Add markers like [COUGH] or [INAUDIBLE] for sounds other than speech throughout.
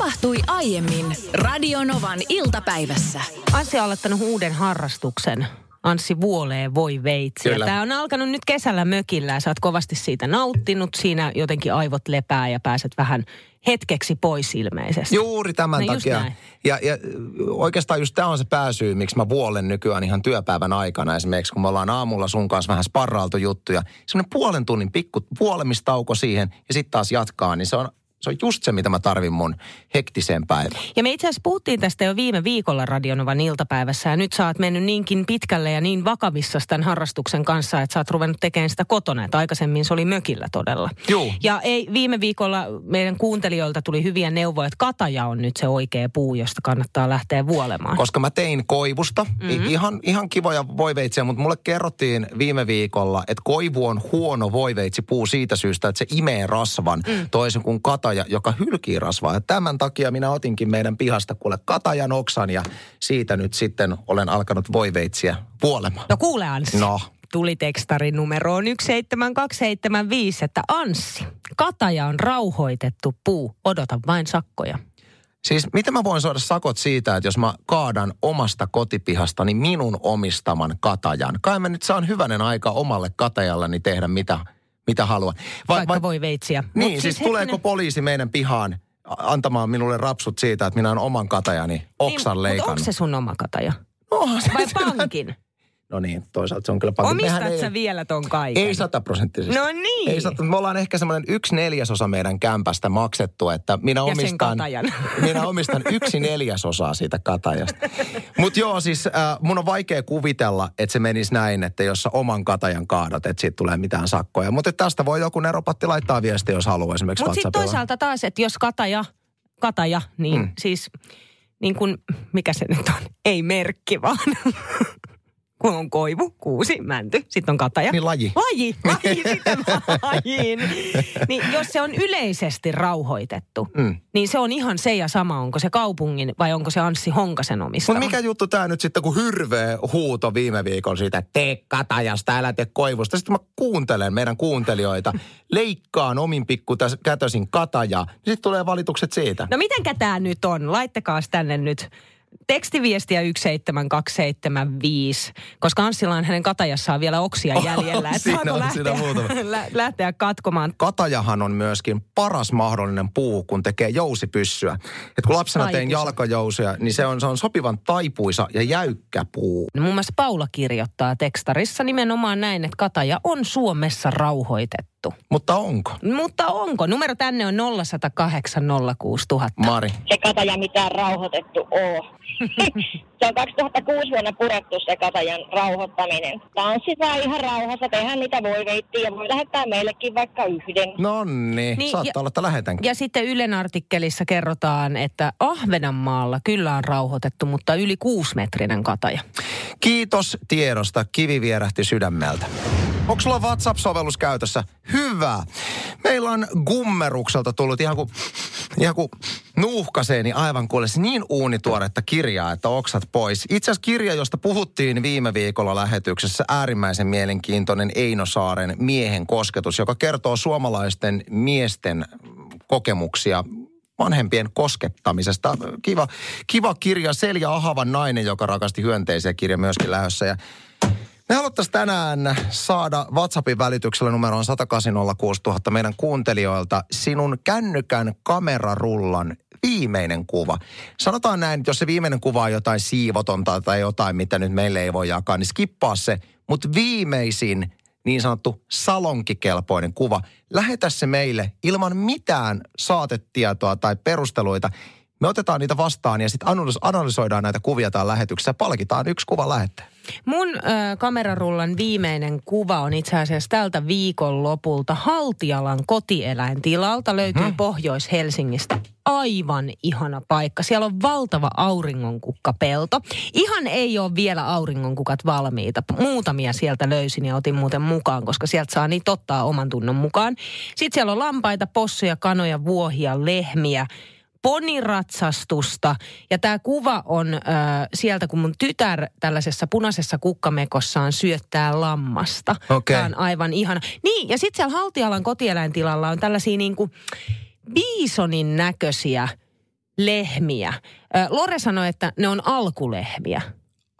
tapahtui aiemmin Radionovan iltapäivässä. Anssi on aloittanut uuden harrastuksen. Anssi vuolee voi veitsi. Tämä on alkanut nyt kesällä mökillä ja sä oot kovasti siitä nauttinut. Siinä jotenkin aivot lepää ja pääset vähän hetkeksi pois ilmeisesti. Juuri tämän No takia. näin. Ja, ja oikeastaan just tämä on se pääsyy, miksi mä vuolen nykyään ihan työpäivän aikana. Esimerkiksi kun me ollaan aamulla sun kanssa vähän sparrailtu juttuja. Semmoinen puolen tunnin pikku vuolemistauko siihen ja sitten taas jatkaa, niin se on, se on just se, mitä mä tarvin mun hektiseen päivään. Ja me itse asiassa puhuttiin tästä jo viime viikolla Radionovan iltapäivässä ja nyt sä oot mennyt niinkin pitkälle ja niin vakavissa tämän harrastuksen kanssa, että sä oot ruvennut tekemään sitä kotona. Että aikaisemmin se oli mökillä todella. Juu. Ja ei, viime viikolla meidän kuuntelijoilta tuli hyviä neuvoja, että kataja on nyt se oikea puu, josta kannattaa lähteä vuolemaan. Koska mä tein koivusta, mm-hmm. ihan, ihan kivoja voiveitsiä, mutta mulle kerrottiin viime viikolla, että koivu on huono voiveitsipuu siitä syystä, että se imee rasvan mm. toisin kuin kataja, joka hylkii rasvaa. Ja tämän takia minä otinkin meidän pihasta kuule katajan oksan ja siitä nyt sitten olen alkanut voiveitsiä vuolemaan. No kuule Anssi. No. Tuli tekstari numeroon 17275, että Anssi, kataja on rauhoitettu puu, odota vain sakkoja. Siis miten mä voin saada sakot siitä, että jos mä kaadan omasta kotipihastani minun omistaman katajan? Kai mä nyt saan hyvänen aika omalle katajallani tehdä mitä, mitä haluan. Vai, Vaikka voi veitsiä. Niin, Mut siis, hetkinen- tuleeko poliisi meidän pihaan antamaan minulle rapsut siitä, että minä olen oman katajani oksan niin, leikannut? Mutta onko se sun oma kataja? Se Vai pankin? No niin, toisaalta se on kyllä. Mehän Omistat sä vielä ton kaiken? Ei sataprosenttisesti. No niin. Ei sata, me ollaan ehkä semmoinen yksi neljäsosa meidän kämpästä maksettu, että minä omistan, [LAUGHS] minä omistan yksi neljäsosaa siitä katajasta. Mutta joo, siis äh, mun on vaikea kuvitella, että se menisi näin, että jos sä oman katajan kaadat, että siitä tulee mitään sakkoja. Mutta tästä voi joku neropatti laittaa viestiä, jos haluaa esimerkiksi Mutta sitten toisaalta taas, että jos kataja, kataja, niin mm. siis niin kuin, mikä se nyt on? Ei merkki vaan. [LAUGHS] kun on koivu, kuusi, mänty, sitten on kataja. Niin laji. Laji, laji, [LAUGHS] sitten lajiin. Niin jos se on yleisesti rauhoitettu, mm. niin se on ihan se ja sama, onko se kaupungin vai onko se Anssi Honkasen omistama. Mutta mikä juttu tämä nyt sitten, kun hirveä huuto viime viikolla siitä, että tee katajasta, älä tee koivusta. Sitten mä kuuntelen meidän kuuntelijoita, [LAUGHS] leikkaan omin pikku kätösin katajaa, niin sitten tulee valitukset siitä. No mitenkä tämä nyt on? Laittakaa tänne nyt tekstiviestiä 17275, koska Anssilla on hänen katajassaan vielä oksia jäljellä. että siinä on, siinä lähteä, muutama. [LAUGHS] lä- lähteä katkomaan? Katajahan on myöskin paras mahdollinen puu, kun tekee jousipyssyä. Et kun lapsena tein Taipuisa. jalkajousuja, niin se on, se on sopivan taipuisa ja jäykkä puu. Muun muassa Paula kirjoittaa tekstarissa nimenomaan näin, että kataja on Suomessa rauhoitettu. Mutta onko? Mutta onko? Numero tänne on 0108 06000. Mari. se kataja mitään rauhoitettu oo. [LAUGHS] se on 2006 vuonna purettu se katajan rauhoittaminen. Tanssitaan ihan rauhassa, tehdään niitä voi veittiä ja voi lähettää meillekin vaikka yhden. No niin, Niin, saattaa ja- olla, että lähetänkin. Ja sitten Ylen artikkelissa kerrotaan, että Ahvenanmaalla kyllä on rauhoitettu, mutta yli kuusimetrinen kataja. Kiitos tiedosta. Kivi vierähti sydämeltä. Onko sulla WhatsApp-sovellus käytössä? Hyvä. Meillä on Gummerukselta tullut ihan kuin, ihan kuin nuuhkaseeni aivan kuule se niin uunituoretta kirjaa, että oksat pois. Itse asiassa kirja, josta puhuttiin viime viikolla lähetyksessä, äärimmäisen mielenkiintoinen Eino Saaren miehen kosketus, joka kertoo suomalaisten miesten kokemuksia vanhempien koskettamisesta. Kiva, kiva kirja Selja Ahavan nainen, joka rakasti hyönteisiä kirja myöskin lähössä. Ja me haluttaisiin tänään saada WhatsAppin välityksellä numeroon 1806000 meidän kuuntelijoilta sinun kännykän kamerarullan viimeinen kuva. Sanotaan näin, että jos se viimeinen kuva on jotain siivotonta tai jotain, mitä nyt meille ei voi jakaa, niin skippaa se. Mutta viimeisin niin sanottu salonkikelpoinen kuva, lähetä se meille ilman mitään saatetietoa tai perusteluita. Me otetaan niitä vastaan ja sitten analysoidaan näitä kuvia täällä lähetyksessä ja palkitaan yksi kuva lähettäjä. Mun ö, kamerarullan viimeinen kuva on itse asiassa tältä viikon lopulta Haltialan kotieläintilalta. Löytyy hmm. Pohjois-Helsingistä. Aivan ihana paikka. Siellä on valtava auringonkukkapelto. Ihan ei ole vielä auringonkukat valmiita. Muutamia sieltä löysin ja otin muuten mukaan, koska sieltä saa niitä ottaa oman tunnon mukaan. Sitten siellä on lampaita, possuja, kanoja, vuohia, lehmiä poniratsastusta. Ja tämä kuva on äh, sieltä, kun mun tytär tällaisessa punaisessa kukkamekossaan syöttää lammasta. Okei. Tämä on aivan ihana. Niin, ja sitten siellä Haltialan kotieläintilalla on tällaisia niin kuin biisonin näköisiä lehmiä. Ö, Lore sanoi, että ne on alkulehmiä.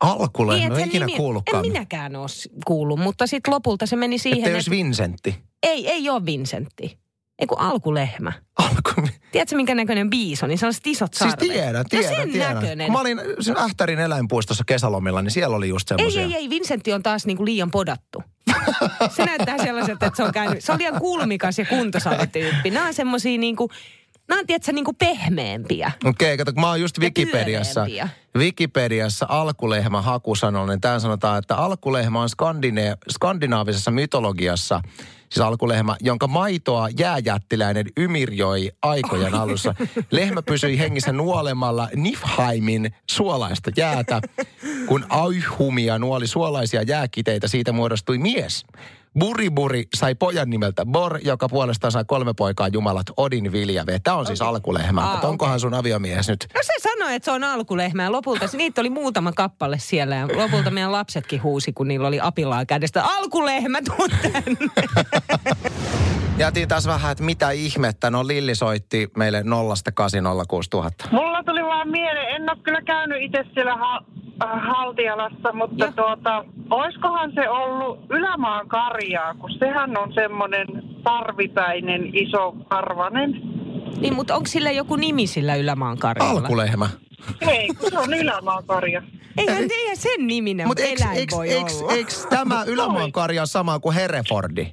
Alkulehmä, Niin, en ikinä nimi- kuullutkaan. En minäkään ole kuullut, mutta sitten lopulta se meni siihen, Että että jos Vincentti. ei, ei ole Vincentti. Ei kun alkulehmä. Alku... Tiedätkö, minkä näköinen biisoni? Niin sellaiset isot Siis sarvet. tiedän, no tiedän, sen tiedän. näköinen. Kun mä olin sen Ähtärin eläinpuistossa kesälomilla, niin siellä oli just Ei, semmoisia. ei, ei. Vincentti on taas niinku liian podattu. [LAUGHS] se näyttää sellaiselta, että se on käynyt. Se on liian kulmikas ja kuntosaalityyppi. Nämä on semmosia niinku, nämä on tiedätkö, niinku pehmeämpiä. Okei, kato, kun mä oon just Wikipediassa. Wikipediassa alkulehmä hakusanolla, niin tää sanotaan, että alkulehmä on skandine, skandinaavisessa mytologiassa, siis alkulehmä, jonka maitoa jääjättiläinen ymirjoi aikojen alussa. Lehmä pysyi hengissä nuolemalla Nifheimin suolaista jäätä. Kun Auhumia nuoli suolaisia jääkiteitä, siitä muodostui mies. Buriburi sai pojan nimeltä Bor, joka puolestaan sai kolme poikaa jumalat Odin Viljave. Tämä on siis alkulehmä. Ah, Mutta onkohan sun aviomies nyt? No se sanoi, että se on alkulehmä ja lopulta niitä oli muutama kappale siellä ja lopulta meidän lapsetkin huusi, kun niillä oli apilaa kädestä. Alkulehmä, tuu tänne. [LAUGHS] Jäätiin taas vähän, että mitä ihmettä. No Lilli soitti meille 0806000. Mulla tuli vaan mieleen, en ole kyllä käynyt itse siellä ha- Haltialassa, mutta Joo. tuota, oiskohan se ollut Ylämaan karjaa, kun sehän on semmoinen tarvipäinen iso karvanen. Niin, mutta onko sillä joku nimi sillä Ylämaan karjalla? Alkulehmä. Ei, kun se on Ylämaan karja. Eihän, eihän sen niminen Mutta eikö eläin eks, voi eks, olla. eks tämä Ylämaan karja sama kuin Herefordi?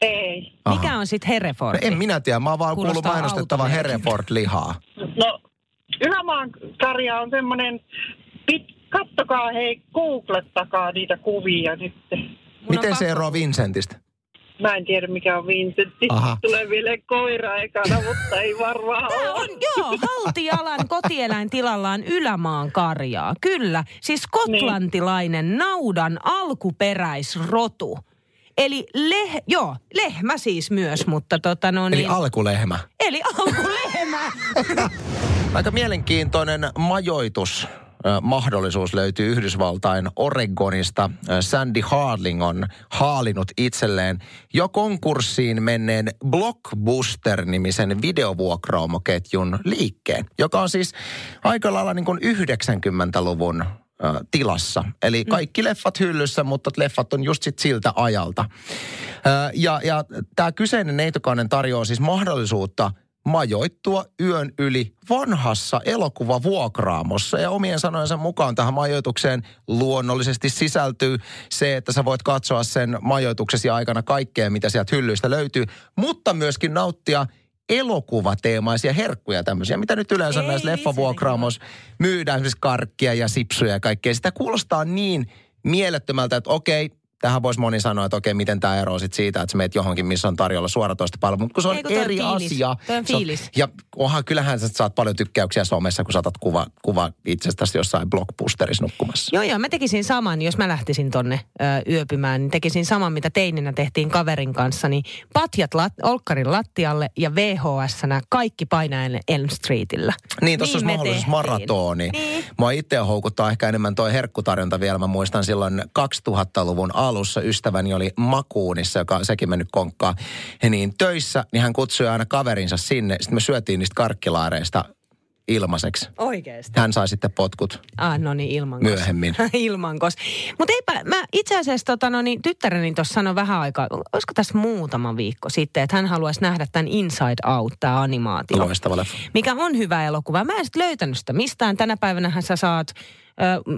Ei. Aha. Mikä on sitten Hereford? No en minä tiedä, mä oon vaan kuullut mainostettavan. Hereford-lihaa. No, Ylämaan karja on semmoinen, pit, kattokaa hei, googlettakaa niitä kuvia nyt. Mun Miten se eroaa Vincentistä? Mä en tiedä mikä on Vincentti. Aha. Tulee vielä koira ekana, mutta ei varmaan Tämä ole. on, joo, Haltialan kotieläintilallaan Ylämaan karjaa. Kyllä, siis skotlantilainen naudan alkuperäisrotu. Eli leh, joo, lehmä siis myös, mutta tota no Eli niin, alkulehmä. eli alkulehmä. [LAUGHS] Aika mielenkiintoinen majoitus mahdollisuus löytyy Yhdysvaltain Oregonista. Sandy Harling on haalinut itselleen jo konkurssiin menneen Blockbuster-nimisen videovuokraamoketjun liikkeen, joka on siis aika lailla niin kuin 90-luvun ö, tilassa. Eli kaikki leffat hyllyssä, mutta leffat on just sit siltä ajalta. Ja, ja tämä kyseinen neitokainen tarjoaa siis mahdollisuutta majoittua yön yli vanhassa elokuvavuokraamossa. Ja omien sanojensa mukaan tähän majoitukseen luonnollisesti sisältyy se, että sä voit katsoa sen majoituksesi aikana kaikkea, mitä sieltä hyllyistä löytyy, mutta myöskin nauttia elokuvateemaisia herkkuja tämmöisiä, mitä nyt yleensä Ei näissä leffavuokraamoissa myydään, esimerkiksi karkkia ja sipsuja ja kaikkea. Sitä kuulostaa niin mielettömältä, että okei, tähän voisi moni sanoa, että okei, miten tämä eroaa sit siitä, että sä meet johonkin, missä on tarjolla suoratoista palvelua, mutta kun se on Ei, kun on eri fiilis. asia. Toi on fiilis. ja onhan kyllähän sä saat paljon tykkäyksiä somessa, kun saatat kuva, kuva itsestäsi jossain blockbusterissa nukkumassa. Joo, joo, mä tekisin saman, jos mä lähtisin tonne ö, yöpymään, niin tekisin saman, mitä teininä tehtiin kaverin kanssa, niin patjat lat, olkkarin lattialle ja vhs kaikki painaen Elm Streetillä. Niin, tuossa olisi me mahdollisuus tehtiin. maratoni. Niin. Mua itse houkuttaa ehkä enemmän toi herkkutarjonta vielä. Mä muistan silloin 2000-luvun alussa ystäväni oli Makuunissa, joka on sekin mennyt konkkaan. Niin töissä, niin hän kutsui aina kaverinsa sinne. Sitten me syötiin niistä karkkilaareista ilmaiseksi. Oikeesti. Hän sai sitten potkut. Ah, no niin, ilmankos. Myöhemmin. [LAUGHS] ilmankos. Mutta eipä, mä itse asiassa tota, no niin, tyttäreni tuossa sanoi vähän aikaa, olisiko tässä muutama viikko sitten, että hän haluaisi nähdä tämän Inside Out, tämä animaatio. Loistava leffa. Mikä on hyvä elokuva. Mä en sit löytänyt sitä mistään. Tänä päivänä sä saat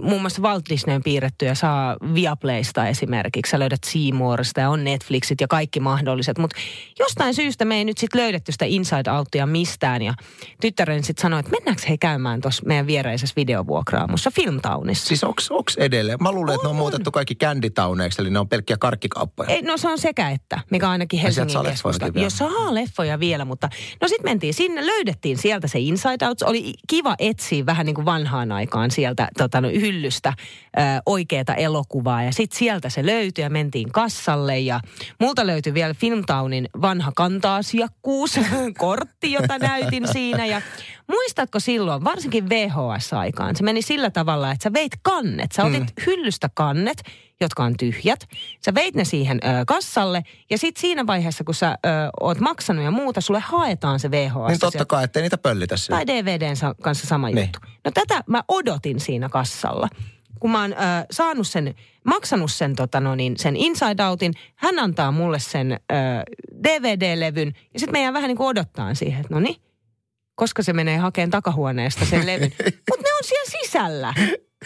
muun muassa Walt Disneyn piirrettyjä saa Viaplaysta esimerkiksi. Sä löydät Seymourista ja on Netflixit ja kaikki mahdolliset. Mutta jostain syystä me ei nyt sit löydetty sitä Inside Outia mistään. Ja tyttären sitten sanoi, että mennäänkö he käymään tuossa meidän viereisessä videovuokraamussa Filmtownissa. Siis onks, onks edelleen? Mä luulen, että ne on On, muutettu kaikki känditauneiksi, eli ne on pelkkiä karkkikauppoja. Ei, no se on sekä että, mikä ainakin Helsingin saa keskusta. Jos saa leffoja vielä, mutta no sitten mentiin sinne, löydettiin sieltä se Inside Out. Oli kiva etsiä vähän niin kuin vanhaan aikaan sieltä tota, no, hyllystä ö, oikeata elokuvaa. Ja sitten sieltä se löytyi ja mentiin kassalle ja multa löytyi vielä Filmtownin vanha kanta-asiakkuus, [LAUGHS] kortti, jota näytin siinä. Ja Muistatko silloin, varsinkin VHS-aikaan, se meni sillä tavalla, että sä veit kannet. Sä otit mm. hyllystä kannet, jotka on tyhjät. Sä veit ne siihen ö, kassalle ja sitten siinä vaiheessa, kun sä ö, oot maksanut ja muuta, sulle haetaan se VHS. Niin totta kai, ettei niitä pöllitä siellä. Tai DVDn sa- kanssa sama Niin. juttu. No tätä mä odotin siinä kassalla. Kun mä oon ö, saanut sen, maksanut sen, tota no niin, sen Inside Outin, hän antaa mulle sen ö, DVD-levyn ja sitten meidän vähän niin kuin odottaa siihen, että no niin, koska se menee hakemaan takahuoneesta sen [LAUGHS] levyn. Mutta ne on siellä sisällä.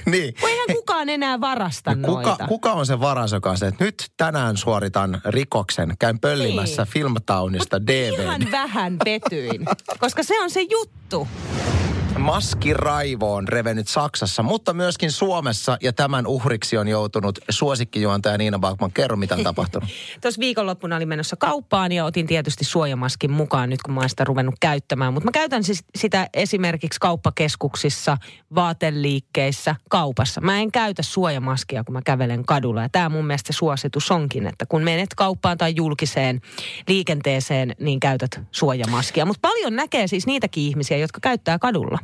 niin. Kun eihän kukaan enää varasta No Kuka, noita. kuka on se varas, joka on se, että nyt tänään suoritan rikoksen, käyn pöllimässä Niin. Filmtownista DVD. Ihan vähän petyin, koska se on se juttu. Maskiraivo on revennyt Saksassa, mutta myöskin Suomessa ja tämän uhriksi on joutunut suosikkijuontaja Niina Backman. Kerro, mitä on [LAUGHS] tapahtunut. Tuossa viikonloppuna olin menossa kauppaan ja otin tietysti suojamaskin mukaan nyt, kun mä oon sitä ruvennut käyttämään. Mutta mä käytän siis sitä esimerkiksi kauppakeskuksissa, vaateliikkeissä, kaupassa. Mä en käytä suojamaskia, kun mä kävelen kadulla. Ja tämä mun mielestä suositus onkin, että kun menet kauppaan tai julkiseen liikenteeseen, niin käytät suojamaskia. Mutta paljon näkee siis niitäkin ihmisiä, jotka käyttää kadulla.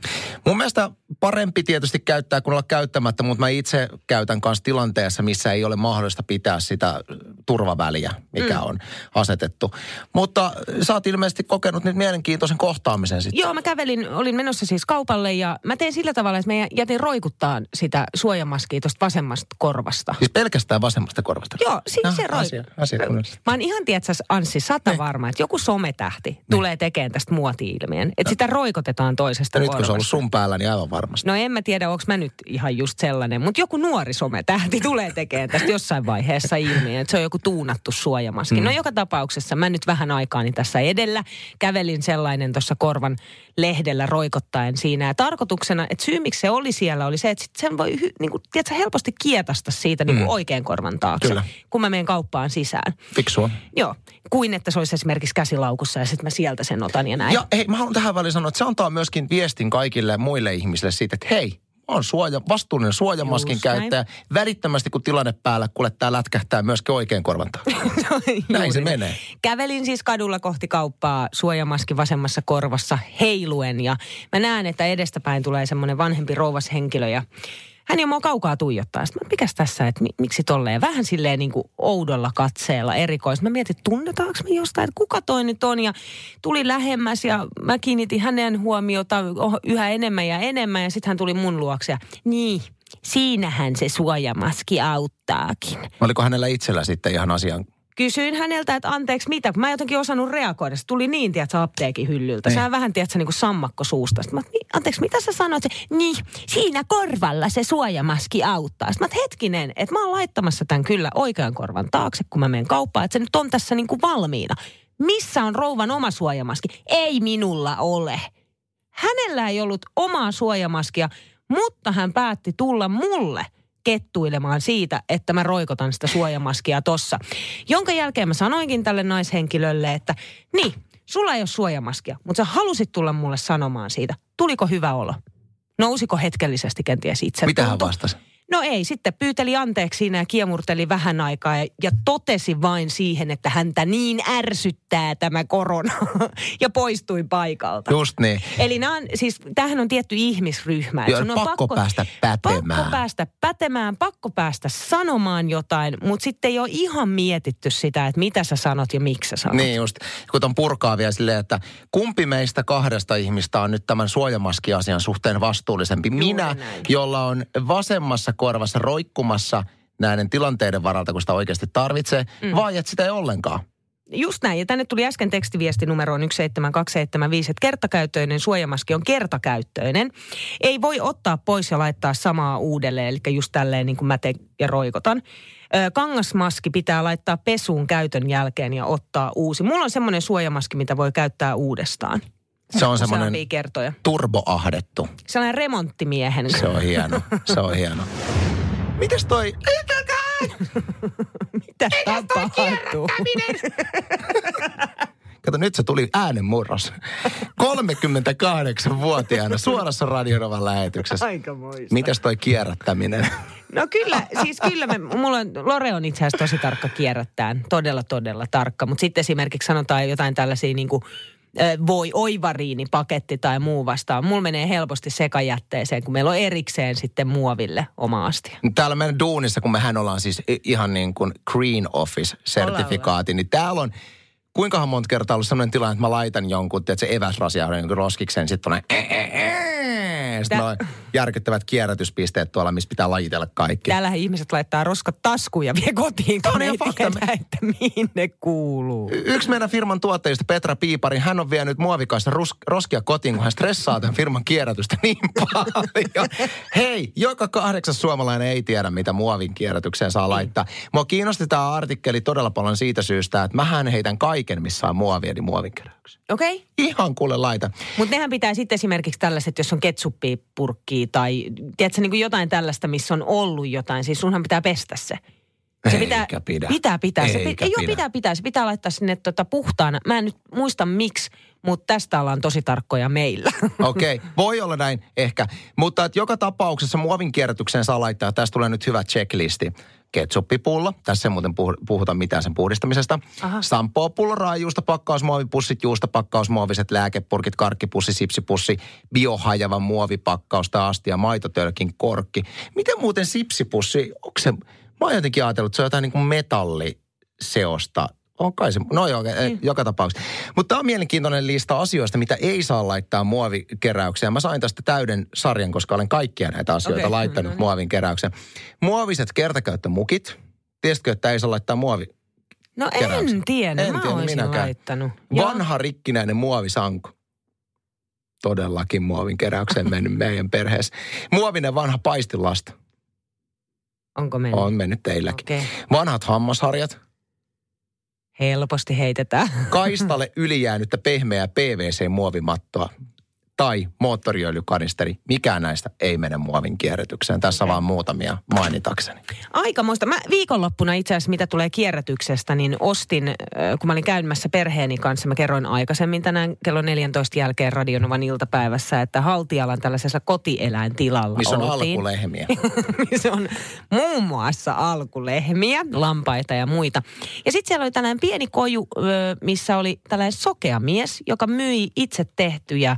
Mun mielestä parempi tietysti käyttää kuin olla käyttämättä, mutta mä itse käytän kanssa tilanteessa, missä ei ole mahdollista pitää sitä turvaväliä, mikä mm. on asetettu. Mutta sä oot ilmeisesti kokenut nyt mielenkiintoisen kohtaamisen sitten. Joo, mä kävelin, olin menossa siis kaupalle ja mä tein sillä tavalla, että mä jätin roikuttaa sitä suojamaskia tuosta vasemmasta korvasta. Siis pelkästään vasemmasta korvasta. Joo, siis se roi- asia, asia. Mä oon ihan, tiedätkö, Anssi, sata varma, että joku sometähti tulee tekemään tästä muoti-ilmiön. Että sitä roikotetaan toisesta Ja nyt kun se on ollut sun päällä, niin aivan varmasti. No en mä tiedä, onko mä nyt ihan just sellainen, mutta joku nuori sometähti tulee tekemään tästä jossain vaiheessa ilmiön, että se on joku tuunattu suojamaski. Mm. No joka tapauksessa mä nyt vähän aikaani tässä edellä kävelin sellainen tuossa korvan lehdellä roikottaen siinä. Ja tarkoituksena, että syy miksi se oli siellä oli se, että sit sen voi niin kuin, tiedätkö, helposti kietasta siitä niin kuin Mm. oikean korvan taakse, Kyllä. kun mä menen kauppaan sisään. Fiksua. Joo, kuin että se olisi esimerkiksi käsilaukussa ja sitten mä sieltä sen otan ja näin. Ja hei, mä haluan tähän väliin sanoa, että se antaa myöskin viestin kaikille muille ihmisille siitä, että hei, mä oon suoja, vastuullinen suojamaskin Just näin. käyttäjä. Välittömästi kun tilanne päällä, kuule tää lätkähtää myöskin oikein korvan taakse. [LAUGHS] Näin se menee. Kävelin siis kadulla kohti kauppaa suojamaski vasemmassa korvassa heiluen ja mä näen, että edestäpäin tulee semmoinen vanhempi rouvas henkilö ja hän jo mua kaukaa tuijottaa. Sitten mä, mikäs tässä, että mi, miksi tolleen? Vähän silleen niin kuin oudolla katseella erikois. Mä mietin, tunnetaanko me jostain, että kuka toi nyt on? Ja tuli lähemmäs ja mä kiinnitin hänen huomiota oh, yhä enemmän ja enemmän. Ja sitten hän tuli mun luokse ja niin, siinähän se suojamaski auttaakin. Oliko hänellä itsellä sitten ihan asian? Kysyin häneltä, että anteeksi mitä, kun mä en jotenkin osannut reagoida. Se tuli niin, tiedätkö, apteekin hyllyltä. Niin. Sehän vähän, tiedätkö, niin kuin sammakko suusta. Sitten mä, "Niin, anteeksi, mitä sä sanoit? Se, niin, siinä korvalla se suojamaski auttaa. Sitten mä, hetkinen, että mä oon laittamassa tämän kyllä oikean korvan taakse, kun mä menen kauppaan. Että se nyt on tässä niin kuin valmiina. Missä on rouvan oma suojamaski? Ei minulla ole. Hänellä ei ollut omaa suojamaskia, mutta hän päätti tulla mulle kettuilemaan siitä, että mä roikotan sitä suojamaskia tossa. Jonka jälkeen mä sanoinkin tälle naishenkilölle, että niin, sulla ei ole suojamaskia, mutta sä halusit tulla mulle sanomaan siitä. Tuliko hyvä olo? Nousiko hetkellisesti kenties itse Mitä hän vastasi? No ei, sitten pyyteli anteeksi siinä ja kiemurteli vähän aikaa ja, ja totesi vain siihen, että häntä niin ärsyttää tämä korona [LAUGHS] ja poistui paikalta. Just niin. Eli nämä on, siis tämähän on tietty ihmisryhmä. Joo, on pakko päästä pätemään. Pakko päästä pätemään, pakko päästä sanomaan jotain, mutta sitten ei ole ihan mietitty sitä, että mitä sä sanot ja miksi sä sanot. Niin just, kun on purkaa vielä silleen, että kumpi meistä kahdesta ihmistä on nyt tämän suojamaskiasian suhteen vastuullisempi? Minä, jolla on vasemmassa korvassa roikkumassa näiden tilanteiden varalta, kun sitä oikeasti tarvitsee, mm. vai että sitä ei ollenkaan? Just näin. Ja tänne tuli äsken tekstiviesti numeroon 17275, että kertakäyttöinen suojamaski on kertakäyttöinen. Ei voi ottaa pois ja laittaa samaa uudelleen, eli just tälleen niin kuin mä teen ja roikotan. Kangasmaski pitää laittaa pesuun käytön jälkeen ja ottaa uusi. Mulla on semmoinen suojamaski, mitä voi käyttää uudestaan. Se on semmoinen kertoja. turboahdettu. Sellainen remonttimiehen. Se on hieno, se on hieno. Mites toi? [LAUGHS] Mitä tapahtuu? [LAUGHS] Kato, nyt se tuli äänenmurros. 38-vuotiaana suorassa Radionovan lähetyksessä. Aikamoista. Mites toi kierrättäminen? No kyllä, siis kyllä me, mulla on, Lore on itse asiassa tosi tarkka kierrättään, todella todella tarkka. Mutta sitten esimerkiksi sanotaan jotain tällaisia niin kuin voi oivariinipaketti tai muu vastaan. Mulla menee helposti sekajätteeseen, kun meillä on erikseen sitten muoville oma astia. Täällä meidän duunissa, kun mehän ollaan siis ihan niin kuin Green Office-sertifikaati, niin täällä on kuinkahan monta kertaa ollut sellainen tilanne, että mä laitan jonkun, että se eväsrasia jonkun roskiksen, sitten on sitten Tä- on järkyttävät kierrätyspisteet tuolla, missä pitää lajitella kaikki. Täällähän ihmiset laittaa roskat taskuun ja vie kotiin, kun ei tiedä, että mihin ne kuuluu. Y- Yksi meidän firman tuottajista, Petra Piipari, hän on vienyt muovikaista rus- roskia kotiin, kun hän stressaa tämän firman kierrätystä [LAUGHS] niin paljon. Hei, joka kahdeksas suomalainen ei tiedä, mitä muovin kierrätykseen saa laittaa. Mua kiinnosti tämä artikkeli todella paljon siitä syystä, että mähän heitän kaiken, missä on muovia, niin muovinkeräykseen. Okei? Okay? Ihan kuule laita. Mutta nehän pitää sitten esimerkiksi tällaiset, jos on ketsuppipurkkia tai tiedätkö, niin kuin jotain tällaista, missä on ollut jotain. Siis sunhan pitää pestä se. Se Eikä pitää, pidä. Pitää pitää. Se, Eikä ei ole pidä. pitää pitää. Se pitää laittaa sinne tota puhtaana. Mä en nyt muista miksi, mutta tästä ollaan tosi tarkkoja meillä. [LAUGHS] Okei, okay. voi olla näin ehkä. Mutta että joka tapauksessa muovin kierrätykseen saa laittaa, tästä tulee nyt hyvä checklisti. Ketsuppipullo, tässä ei muuten puhu- puhuta mitään sen puhdistamisesta. Aha. Sampoopullo, raajuusta, pakkausmuovipussit, juustapakkausmuoviset, lääkepurkit, karkkipussi, sipsipussi, biohajava muovipakkaus tai astia, maitotölkin korkki. Miten muuten sipsipussi, onko se, mä oon jotenkin ajatellut, että se on jotain niin kuin metalliseosta. On kai se, no joo, mm. joka tapauksessa. Mutta tämä on mielenkiintoinen lista asioista, mitä ei saa laittaa muovikeräykseen. Mä sain tästä täyden sarjan, koska olen kaikkia näitä asioita okay. laittanut no niin. muovin keräykseen. Muoviset kertakäyttömukit. Tiesitkö, että ei saa laittaa muovi? No Keräyksen. en tiedä. En Mä tiedä, olisin minäkään. laittanut. Vanha rikkinäinen muovisanko. Todellakin muovin keräykseen [LAUGHS] mennyt meidän perheessä. Muovinen vanha paistilasta. Onko mennyt? On mennyt teilläkin. Okei. Vanhat hammasharjat. Helposti heitetään. Kaistalle ylijäänyttä pehmeää PVC-muovimattoa tai moottoriöljykanisteri. Mikään näistä ei mene muovin kierrätykseen. Tässä vaan muutamia mainitakseni. Aikamoista. Mä viikonloppuna itse asiassa, mitä tulee kierrätyksestä, niin ostin, kun mä olin käymässä perheeni kanssa, mä kerroin aikaisemmin tänään kello 14 jälkeen Radionovan iltapäivässä, että Haltialan tällaisessa kotieläintilalla Missä on oltiin. alkulehmiä. [LAUGHS] se on muun muassa alkulehmiä, lampaita ja muita. Ja sitten siellä oli tällainen pieni koju, missä oli tällainen sokea mies, joka myi itse tehtyjä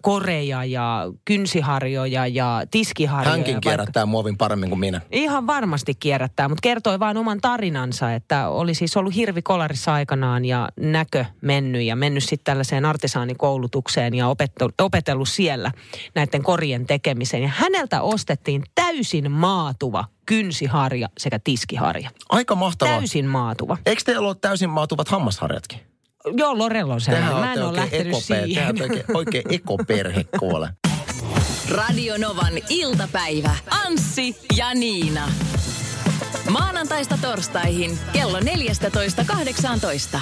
koreja ja kynsiharjoja ja tiskiharjoja. Hänkin ja vaikka- kierrättää muovin paremmin kuin minä. Ihan varmasti kierrättää, mutta kertoi vain oman tarinansa, että oli siis ollut hirvi kolarissa aikanaan ja näkö mennyt ja mennyt sitten tällaiseen artesaanikoulutukseen ja opettu, opetellut siellä näiden korien tekemiseen. Ja häneltä ostettiin täysin maatuva kynsiharja sekä tiskiharja. Aika mahtavaa. Täysin maatuva. Eikö teillä ole täysin maatuvat hammasharjatkin? Joo, Lorella on sellainen. Mä en ole lähtenyt ekope- tehän siihen. olette oikein, oikein ekoperhe kuule. Radio Novan iltapäivä. Anssi ja Niina. Maanantaista torstaihin kello 14.18.